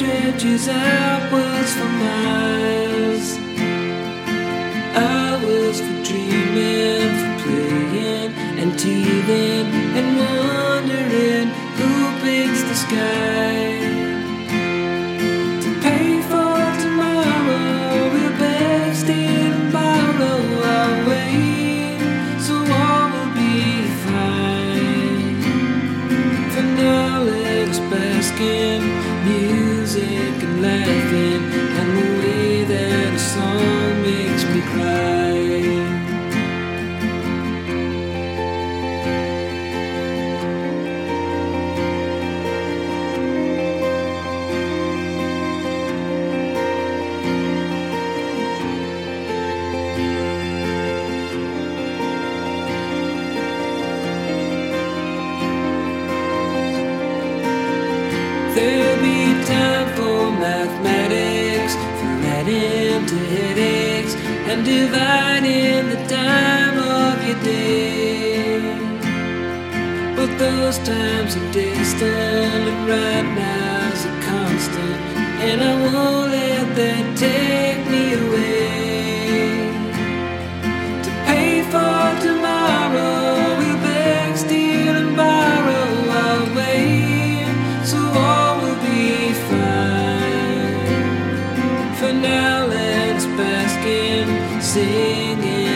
reaches outwards for miles. Hours for dreaming, for playing and teething and wondering who picks the sky. To pay for tomorrow, we'll beg, steal, and borrow our way, so all will be fine. For now, let's bask in music and laughing, and the way that a song makes me cry. There'll be and dividing the time of your day. But those times are distant, and right now's a constant, and I won't let that take me away. To pay for tomorrow, we'll beg, steal, and borrow our way, so all will be fine. For now, let's bask in singing